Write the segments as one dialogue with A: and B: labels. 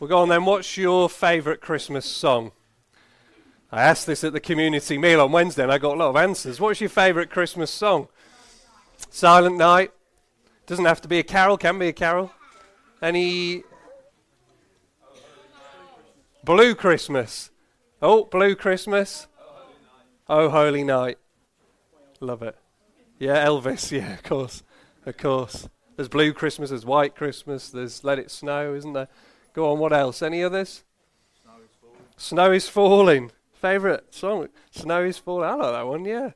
A: Well, go on then. What's your favourite Christmas song? I asked this at the community meal on Wednesday and I got a lot of answers. What's your favourite Christmas song? Silent Night. Doesn't have to be a carol, can be a carol. Any. Blue Christmas. Oh, Blue Christmas. Oh, Holy Night. Love it. Yeah, Elvis. Yeah, of course. Of course. There's Blue Christmas, there's White Christmas, there's Let It Snow, isn't there? Go on, what else? Any others? Snow is falling. Snow is falling. Favourite song? Snow is falling. I like that one, yeah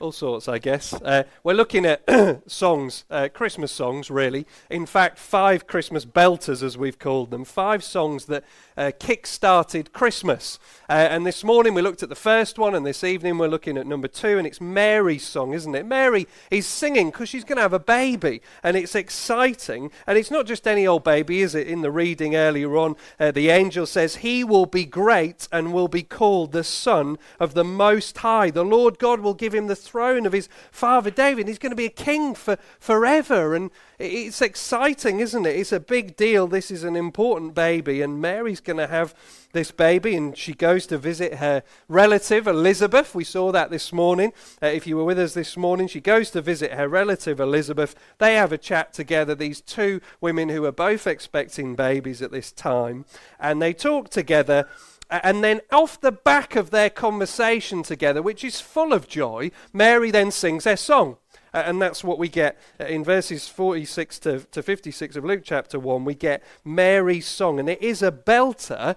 A: all sorts, I guess. Uh, we're looking at songs, uh, Christmas songs, really. In fact, five Christmas belters, as we've called them, five songs that uh, kick started Christmas. Uh, and this morning we looked at the first one, and this evening we're looking at number two, and it's Mary's song, isn't it? Mary is singing because she's going to have a baby, and it's exciting. And it's not just any old baby, is it? In the reading earlier on, uh, the angel says, He will be great and will be called the Son of the Most High. The Lord God will give him the throne of his father David. He's going to be a king for forever. And it's exciting, isn't it? It's a big deal. This is an important baby, and Mary's going to have this baby, and she goes to visit her relative Elizabeth. We saw that this morning. Uh, if you were with us this morning, she goes to visit her relative Elizabeth. They have a chat together, these two women who are both expecting babies at this time, and they talk together. And then, off the back of their conversation together, which is full of joy, Mary then sings their song. And that's what we get uh, in verses 46 to, to 56 of Luke chapter 1. We get Mary's song, and it is a belter,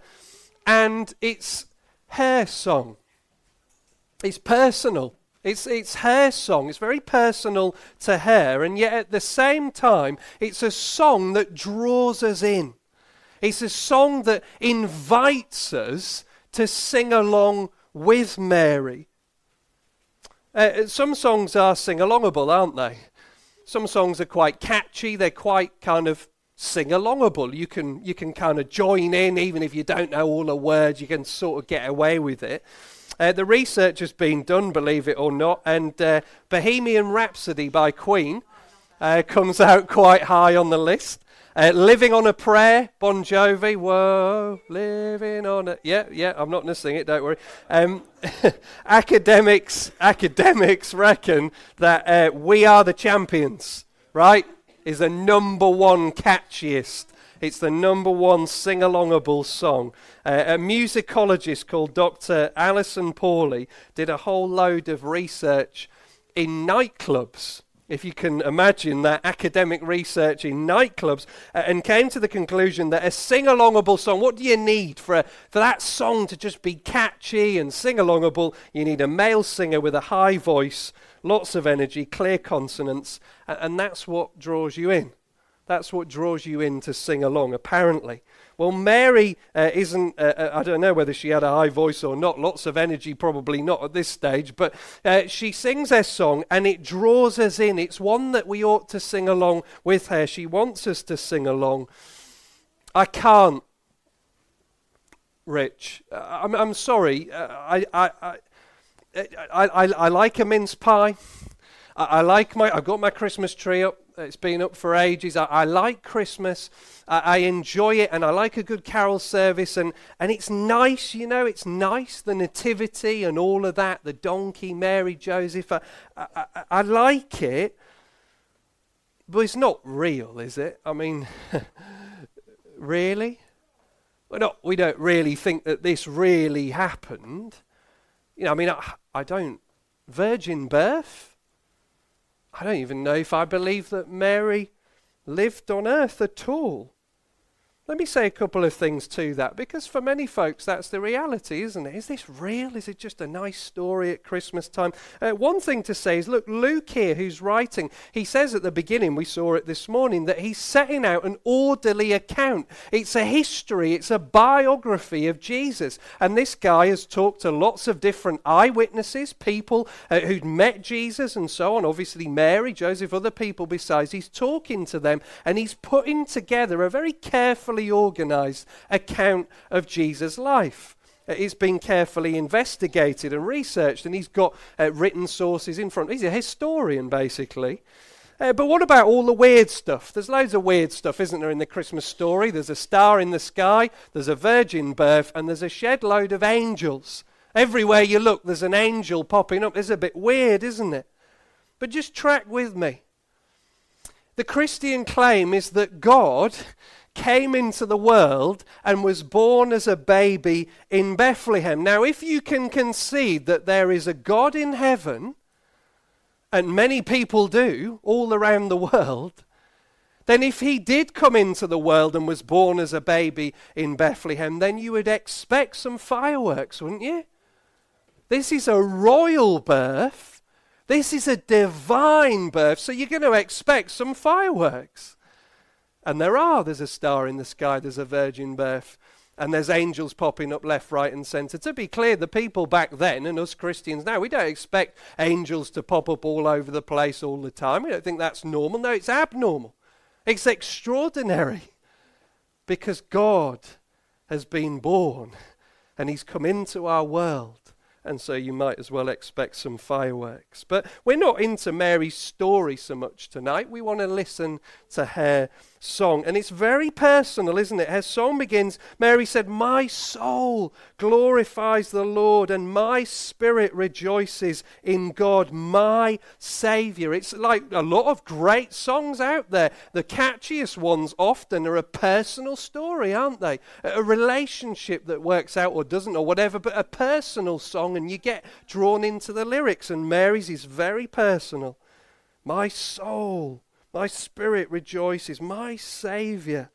A: and it's her song. It's personal. It's, it's her song. It's very personal to her, and yet at the same time, it's a song that draws us in. It's a song that invites us to sing along with Mary. Uh, some songs are sing alongable, aren't they? Some songs are quite catchy, they're quite kind of sing alongable. You can, you can kind of join in, even if you don't know all the words, you can sort of get away with it. Uh, the research has been done, believe it or not, and uh, Bohemian Rhapsody by Queen uh, comes out quite high on the list. Uh, living on a prayer, Bon Jovi. Whoa, living on a yeah, yeah. I'm not going to sing it. Don't worry. Um, academics, academics reckon that uh, "We Are the Champions" right is the number one catchiest. It's the number one sing-alongable song. Uh, a musicologist called Dr. Alisun Pawley did a whole load of research in nightclubs if you can imagine that academic research in nightclubs, uh, and came to the conclusion that a sing alongable song, what do you need for, a, for that song to just be catchy and sing alongable? You need a male singer with a high voice, lots of energy, clear consonants, and, and that's what draws you in. That's what draws you in to sing along, apparently. Well, Mary uh, isn't, uh, uh, I don't know whether she had a high voice or not, lots of energy, probably not at this stage, but uh, she sings her song and it draws us in. It's one that we ought to sing along with her. She wants us to sing along. I can't, Rich. Uh, I'm, I'm sorry. Uh, I, I, I, I, I, like a mince pie. I, I like my, I've got my Christmas tree up. It's been up for ages. I, I like Christmas. I, I, enjoy it, and I like a good carol service, and, and it's nice, you know, it's nice, the nativity and all of that, the donkey, Mary, Joseph. I, I, I like it, but it's not real, is it? I mean, really? We're not, we don't really think that this really happened. You know, I mean, I, I don't. Virgin birth? I don't even know if I believe that Mary lived on earth at all. Let me say a couple of things to that because for many folks that's the reality, isn't it? Is this real? Is it just a nice story at Christmas time? Uh, one thing to say is look, Luke here, who's writing, he says at the beginning, we saw it this morning, that he's setting out an orderly account. It's a history, it's a biography of Jesus. And this guy has talked to lots of different eyewitnesses, people uh, who'd met Jesus and so on, obviously Mary, Joseph, other people besides. He's talking to them and he's putting together a very careful carefully organized account of Jesus' life. Uh, it's been carefully investigated and researched, and he's got uh, written sources in front. He's a historian, basically. Uh, but what about all the weird stuff? There's loads of weird stuff, isn't there, in the Christmas story? There's a star in the sky, there's a virgin birth, and there's a shed load of angels. Everywhere you look, there's an angel popping up. It's a bit weird, isn't it? But just track with me. The Christian claim is that God came into the world and was born as a baby in Bethlehem. Now, if you can concede that there is a God in heaven, and many people do all around the world, then if he did come into the world and was born as a baby in Bethlehem, then you would expect some fireworks, wouldn't you? This is a royal birth. This is a divine birth, so you're going to expect some fireworks. And there are. There's a star in the sky, there's a virgin birth, and there's angels popping up left, right, and centre. To be clear, the people back then and us Christians now, we don't expect angels to pop up all over the place all the time. We don't think that's normal. No, it's abnormal. It's extraordinary because God has been born and He's come into our world and so you might as well expect some fireworks. But we're not into Mary's story so much tonight. We want to listen to her song. And it's very personal, isn't it? Her song begins Mary said, My soul glorifies the Lord, and my spirit rejoices in God, my Savior. It's like a lot of great songs out there. The catchiest ones often are a personal story, aren't they? A relationship that works out or doesn't, or whatever, but a personal song, and you get drawn into the lyrics. And Mary's is very personal. My soul my spirit rejoices, my Saviour.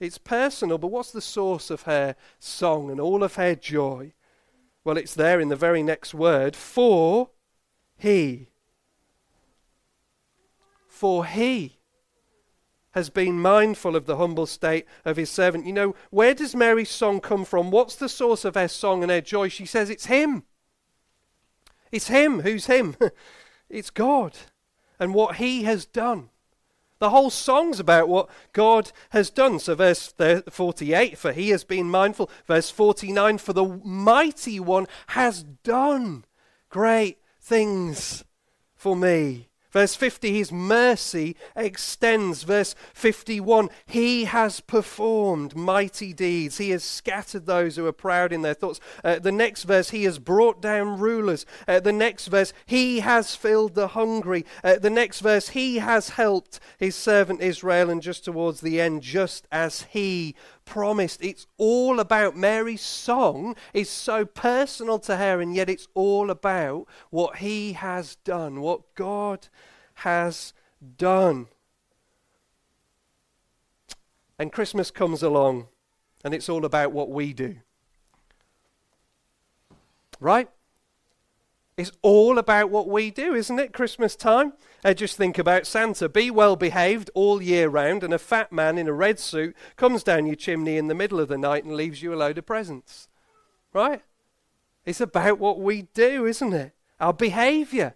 A: It's personal, but what's the source of her song and all of her joy? Well, it's there in the very next word for he. For he has been mindful of the humble state of his servant. You know, where does Mary's song come from? What's the source of her song and her joy? She says it's him. It's him. Who's him? it's God and what he has done. The whole song's about what God has done. So, verse 48, for he has been mindful. Verse 49, for the mighty one has done great things for me. Verse 50, his mercy extends. Verse 51, he has performed mighty deeds. He has scattered those who are proud in their thoughts. Uh, the next verse, he has brought down rulers. Uh, the next verse, he has filled the hungry. Uh, the next verse, he has helped his servant Israel. And just towards the end, just as he promised. It's all about Mary's song is so personal to her, and yet it's all about what he has done, what God has done. And Christmas comes along, and it's all about what we do. Right? It's all about what we do, isn't it? Christmas time. Uh, just think about Santa. Be well behaved all year round, and a fat man in a red suit comes down your chimney in the middle of the night and leaves you a load of presents. Right? It's about what we do, isn't it? Our behavior,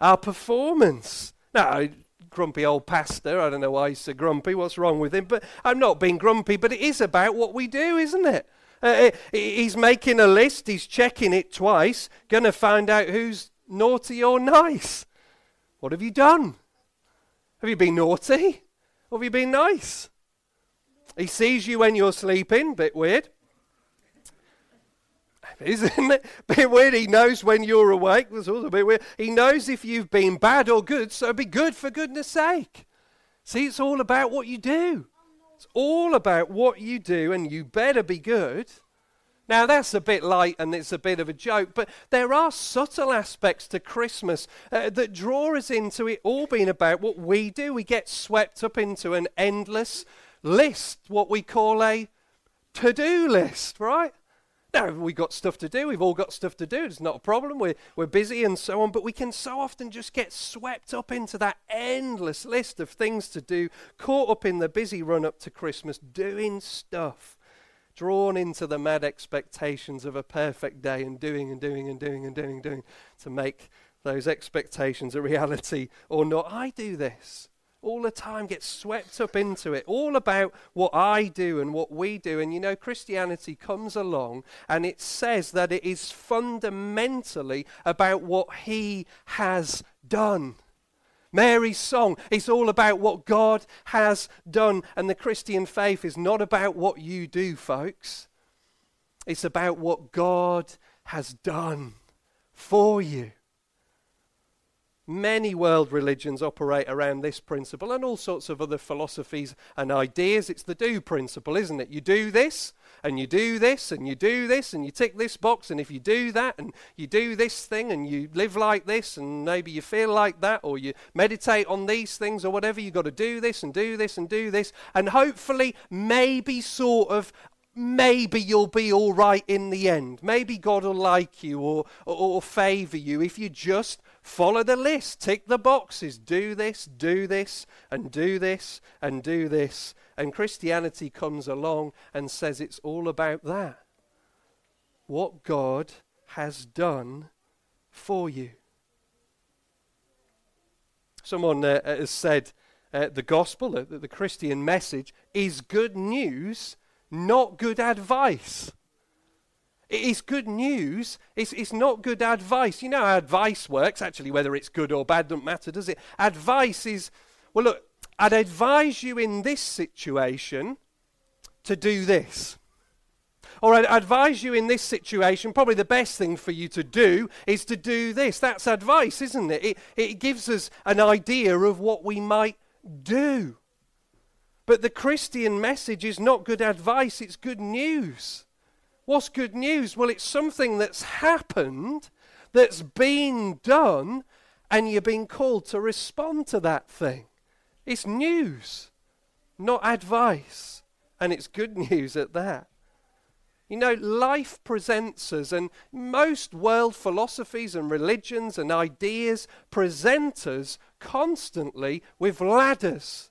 A: our performance. Now, grumpy old pastor, I don't know why he's so grumpy, what's wrong with him, but I'm not being grumpy, but it is about what we do, isn't it? Uh, uh he's making a list, he's checking it twice, going to find out who's naughty or nice. What have you done? Have you been naughty? Or have you been nice? He sees you when you're sleeping, bit weird. Isn't it? Bit weird. He knows when you're awake. That's also a bit weird. He knows if you've been bad or good, so be good for goodness sake. See, it's all about what you do. It's all about what you do, and you better be good. Now, that's a bit light and it's a bit of a joke, but there are subtle aspects to Christmas uh, that draw us into it all being about what we do. We get swept up into an endless list, what we call a to do list, right? Now, we've got stuff to do. We've all got stuff to do. It's not a problem. We're, we're busy and so on. But we can so often just get swept up into that endless list of things to do, caught up in the busy run up to Christmas, doing stuff, drawn into the mad expectations of a perfect day and doing and doing and doing and doing and doing to make those expectations a reality or not. I do this all the time, get swept up into it, all about what I do and what we do. And you know, Christianity comes along and it says that it is fundamentally about what He has done. Mary's song is all about what God has done. And the Christian faith is not about what you do, folks. It's about what God has done for you. Many world religions operate around this principle and all sorts of other philosophies and ideas. It's the do principle, isn't it? You do this, and you do this, and you do this, and you tick this box, and if you do that, and you do this thing, and you live like this, and maybe you feel like that, or you meditate on these things, or whatever, you've got to do this, and do this, and do this, and hopefully, maybe sort of maybe you'll be all right in the end. Maybe God will like you or, or, or favor you if you just follow the list, tick the boxes, do this, do this, and do this, and do this. And Christianity comes along and says it's all about that. What God has done for you. Someone uh, has said uh, the gospel, uh, the Christian message, is good news not good advice. It is good news. It's, it's not good advice. You know how advice works, actually, whether it's good or bad, doesn't matter, does it? Advice is, well, look, I'd advise you in this situation to do this. Or I'd advise you in this situation, probably the best thing for you to do is to do this. That's advice, isn't it? It, it gives us an idea of what we might do. But the Christian message is not good advice, it's good news. What's good news? Well, it's something that's happened, that's been done, and you're being called to respond to that thing. It's news, not advice. And it's good news at that. You know, life presents us, and most world philosophies and religions and ideas present us constantly with ladders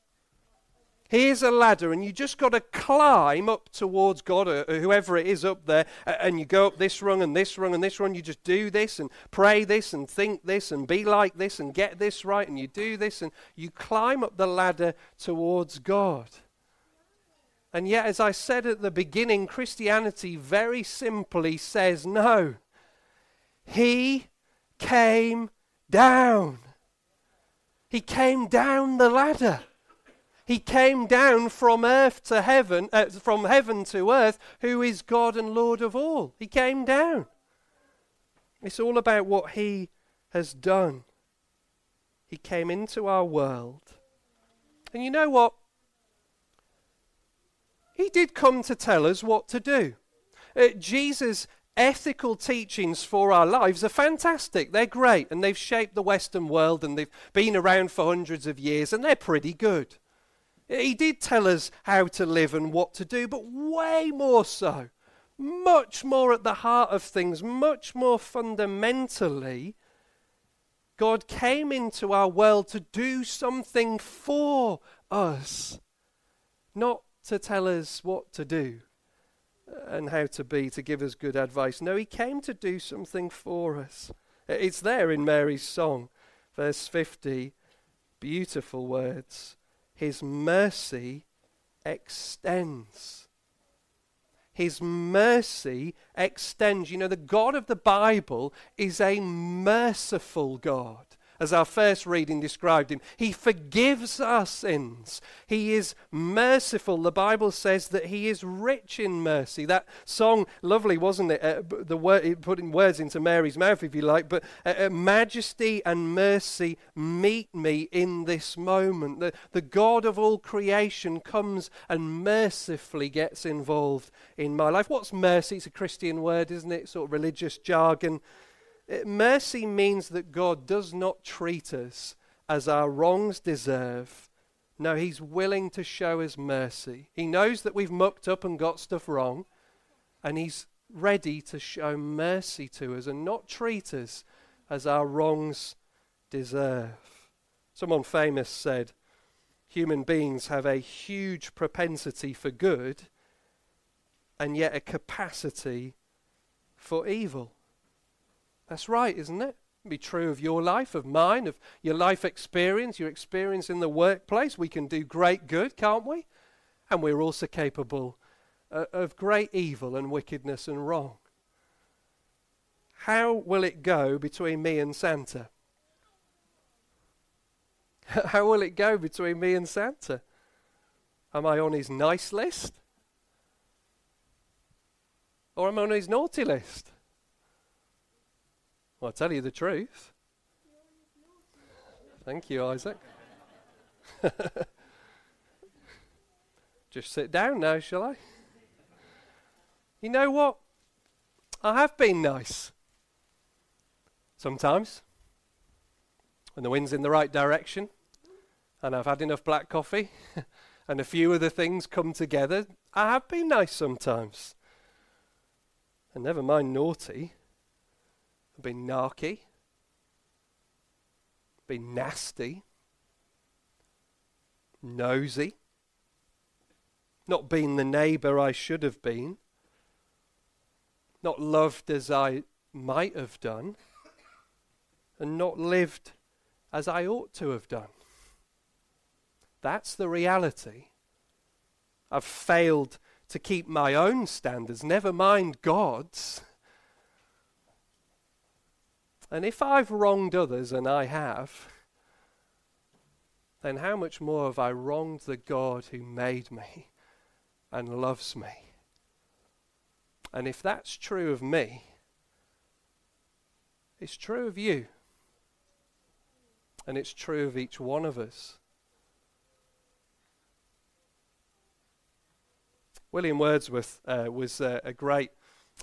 A: Here's a ladder, and you just got to climb up towards God, or, whoever it is up there, and you go up this rung and this rung and this rung. You just do this and pray this and think this and be like this and get this right, and you do this, and you climb up the ladder towards God. And yet, as I said at the beginning, Christianity very simply says no. He came down. He came down the ladder. He came down from earth to heaven, uh, from heaven to earth, who is God and Lord of all. He came down. It's all about what He has done. He came into our world. And you know what? He did come to tell us what to do. Uh, Jesus' ethical teachings for our lives are fantastic. They're great, and they've shaped the Western world, and they've been around for hundreds of years, and they're pretty good. He did tell us how to live and what to do, but way more so, much more at the heart of things, much more fundamentally, God came into our world to do something for us, not to tell us what to do and how to be, to give us good advice. No, He came to do something for us. It's there in Mary's song, verse 50. Beautiful words. His mercy extends. His mercy extends. You know, the God of the Bible is a merciful God as our first reading described him. He forgives our sins. He is merciful. The Bible says that he is rich in mercy. That song, lovely, wasn't it? Uh, the word, putting words into Mary's mouth, if you like. But uh, uh, majesty and mercy meet me in this moment. The, the God of all creation comes and mercifully gets involved in my life. What's mercy? It's a Christian word, isn't it? Sort of religious jargon. Mercy means that God does not treat us as our wrongs deserve. No, He's willing to show us mercy. He knows that we've mucked up and got stuff wrong, and He's ready to show mercy to us and not treat us as our wrongs deserve. Someone famous said, Human beings have a huge propensity for good and yet a capacity for evil. That's right, isn't it? Be true of your life, of mine, of your life experience, your experience in the workplace. We can do great good, can't we? And we're also capable uh, of great evil and wickedness and wrong. How will it go between me and Santa? How will it go between me and Santa? Am I on his nice list? Or am I on his naughty list? Well, I'll tell you the truth. Thank you, Isaac. Just sit down now, shall I? You know what? I have been nice. Sometimes. When the wind's in the right direction and I've had enough black coffee and a few other things come together, I have been nice sometimes. And never mind naughty. Been narky. Been nasty. Nosy. Not been the neighbour I should have been. Not loved as I might have done. And not lived as I ought to have done. That's the reality. I've failed to keep my own standards, never mind God's. And if I've wronged others, and I have, then how much more have I wronged the God who made me and loves me? And if that's true of me, it's true of you. And it's true of each one of us. William Wordsworth uh, was uh, a great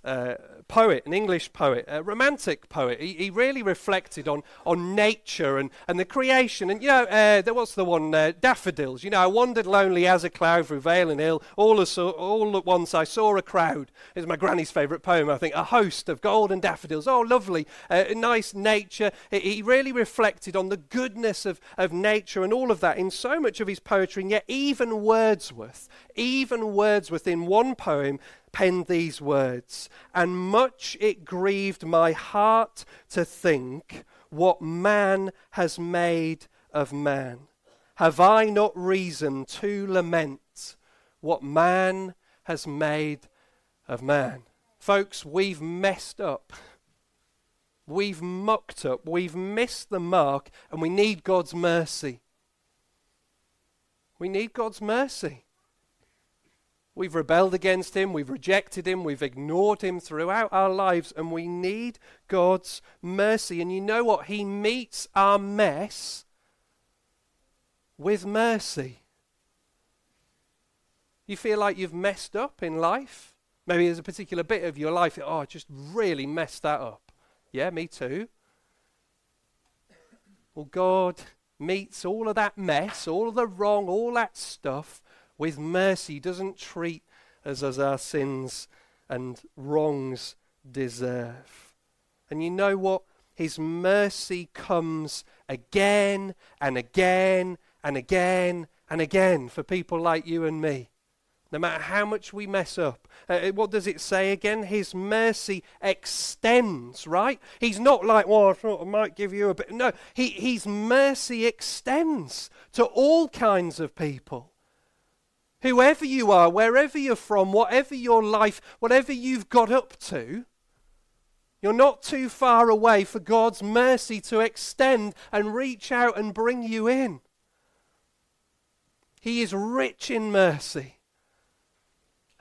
A: uh, poet, an English poet, a romantic poet. He, he, really reflected on, on nature and, and the creation. And, you know, uh, there was the one, uh, Daffodils. You know, I wandered lonely as a cloud through vale and hill. All, all at once I saw a crowd. It's my granny's favourite poem, I think. A host of golden daffodils. Oh, lovely. Uh, nice nature. He, he really reflected on the goodness of, of nature and all of that in so much of his poetry. And yet, even Wordsworth, even Wordsworth in one poem penned these words, and much it grieved my heart to think what man has made of man. Have I not reason to lament what man has made of man? Folks, we've messed up. We've mucked up. We've missed the mark, and we need God's mercy. We need God's mercy. We've rebelled against him, we've rejected him, we've ignored him throughout our lives, and we need God's mercy. And you know what? He meets our mess with mercy. You feel like you've messed up in life? Maybe there's a particular bit of your life that, oh, I just really messed that up. Yeah, me too. Well, God meets all of that mess, all of the wrong, all that stuff with mercy, doesn't treat us as our sins and wrongs deserve. And you know what? His mercy comes again and again and again and again for people like you and me. No matter how much we mess up. Uh, uh what does it say again? His mercy extends, right? He's not like, well, I thought I might give you a bit. No, he, his mercy extends to all kinds of people. Whoever you are, wherever you're from, whatever your life, whatever you've got up to, you're not too far away for God's mercy to extend and reach out and bring you in. He is rich in mercy,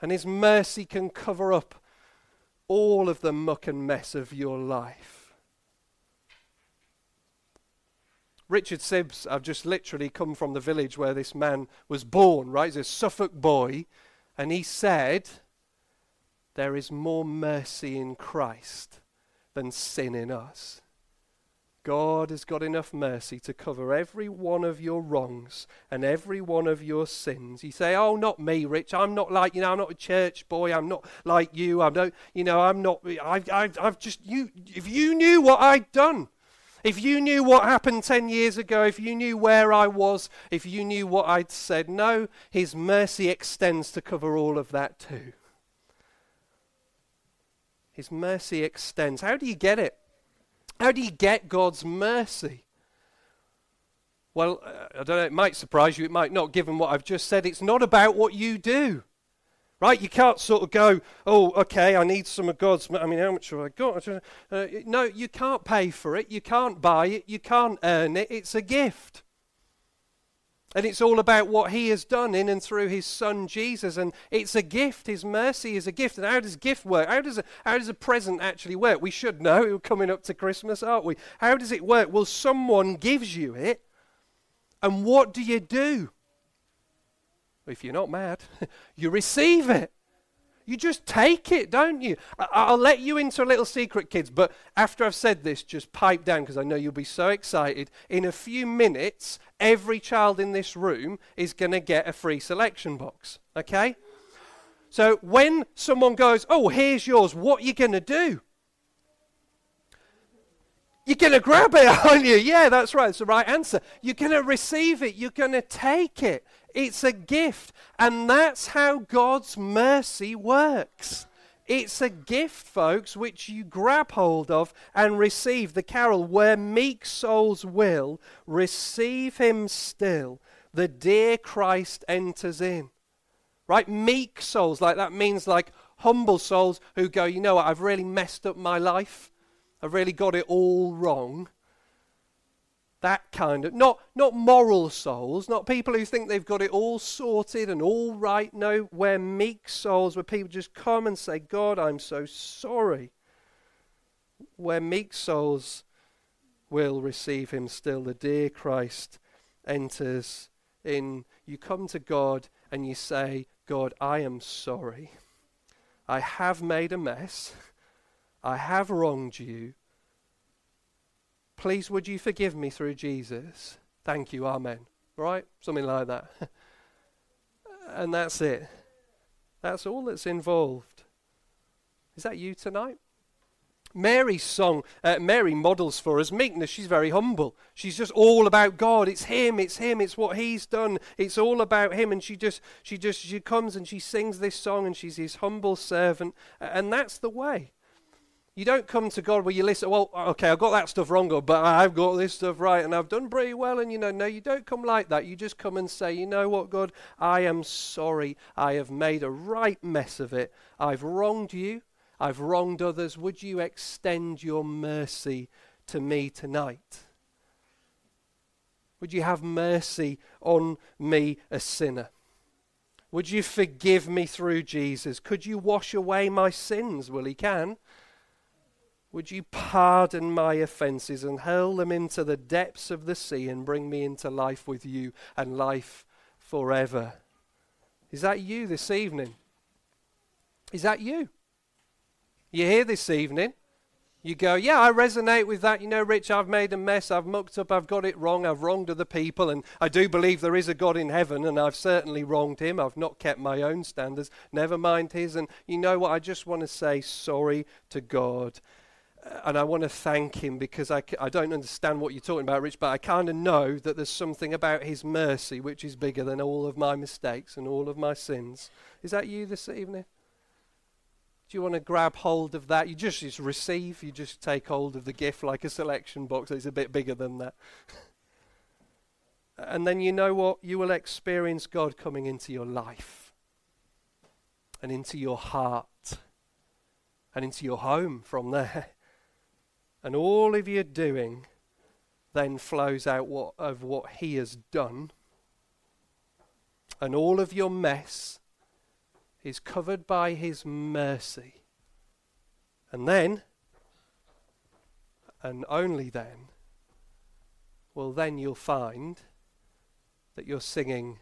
A: and His mercy can cover up all of the muck and mess of your life. Richard Sibbes, I've just literally come from the village where this man was born, right? He's a Suffolk boy. And he said, There is more mercy in Christ than sin in us. God has got enough mercy to cover every one of your wrongs and every one of your sins. You say, "Oh, not me, Rich. I'm not like you know. I'm not a church boy. I'm not like you. I don't. You know. I'm not. I've. I've, I've just you. If you knew what I'd done, if you knew what happened 10 years ago, if you knew where I was, if you knew what I'd said, no, His mercy extends to cover all of that too. His mercy extends. How do you get it? How do you get God's mercy? Well, uh, I don't know, it might surprise you, it might not, given what I've just said. It's not about what you do. Right? You can't sort of go, oh, okay, I need some of God's. I mean, how much have I got? Uh, no, you can't pay for it. You can't buy it. You can't earn it. It's a gift. And it's all about what he has done in and through his son Jesus. And it's a gift. His mercy is a gift. And how does gift work? How does a, how does a present actually work? We should know. We're coming up to Christmas, aren't we? How does it work? Well, someone gives you it. And what do you do? If you're not mad, you receive it. You just take it, don't you? I- will let you into a little secret, kids, but after I've said this, just pipe down because I know you'll be so excited. In a few minutes, every child in this room is going to get a free selection box, okay? So when someone goes, Oh, here's yours, what are you going to do? You're going to grab it, aren't you? Yeah, that's right. It's the right answer. You're going to receive it. You're going to take it. It's a gift. And that's how God's mercy works. It's a gift, folks, which you grab hold of and receive. The carol, where meek souls will receive him still, the dear Christ enters in. Right? Meek souls, like that means like humble souls who go, you know what, I've really messed up my life. I've really got it all wrong. That kind of, not, not moral souls, not people who think they've got it all sorted and all right. No, we're meek souls where people just come and say, God, I'm so sorry. Where meek souls will receive him still, the dear Christ enters in. You come to God and you say, God, I am sorry. I have made a mess. I have wronged you. Please, would you forgive me through Jesus? Thank you, Amen. Right? Something like that. and that's it. That's all that's involved. Is that you tonight? Mary's song, uh, Mary models for us meekness. She's very humble. She's just all about God. It's Him. It's Him. It's what He's done. It's all about Him. And she just, she just, she comes and she sings this song, and she's His humble servant. And that's the way. You don't come to God where you listen, well, okay, I've got that stuff wrong, but I've got this stuff right, and I've done pretty well. And you know, no, you don't come like that. You just come and say, you know what, God, I am sorry. I have made a right mess of it. I've wronged you. I've wronged others. Would you extend your mercy to me tonight? Would you have mercy on me, a sinner? Would you forgive me through Jesus? Could you wash away my sins? Well, He can. Would you pardon my offences and hurl them into the depths of the sea and bring me into life with you and life forever? Is that you this evening? Is that you? You're here this evening? You go, yeah, I resonate with that. You know, Rich, I've made a mess. I've mucked up. I've got it wrong. I've wronged other people. And I do believe there is a God in heaven, and I've certainly wronged him. I've not kept my own standards, never mind his. And you know what? I just want to say sorry to God and I want to thank him because I, I don't understand what you're talking about, Rich, but I kind of know that there's something about his mercy which is bigger than all of my mistakes and all of my sins. Is that you this evening? Do you want to grab hold of that? You just, just receive, you just take hold of the gift like a selection box. It's a bit bigger than that. and then you know what? You will experience God coming into your life and into your heart and into your home from there. And all of your doing then flows out what, of what He has done. And all of your mess is covered by His mercy. And then, and only then, well, then you'll find that you're singing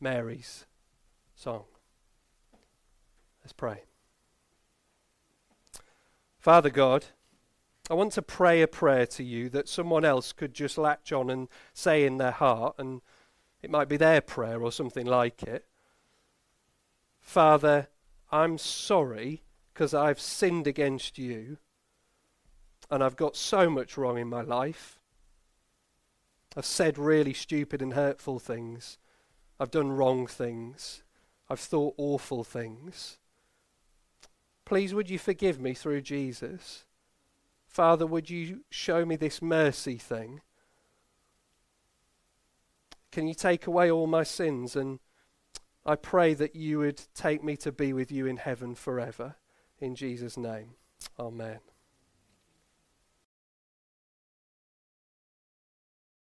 A: Mary's song. Let's pray. Father God, I want to pray a prayer to you that someone else could just latch on and say in their heart, and it might be their prayer or something like it. Father, I'm sorry because I've sinned against you and I've got so much wrong in my life. I've said really stupid and hurtful things. I've done wrong things. I've thought awful things. Please, would you forgive me through Jesus? Father, would you show me this mercy thing? Can you take away all my sins? And I pray that you would take me to be with you in heaven forever. In Jesus' name. Amen.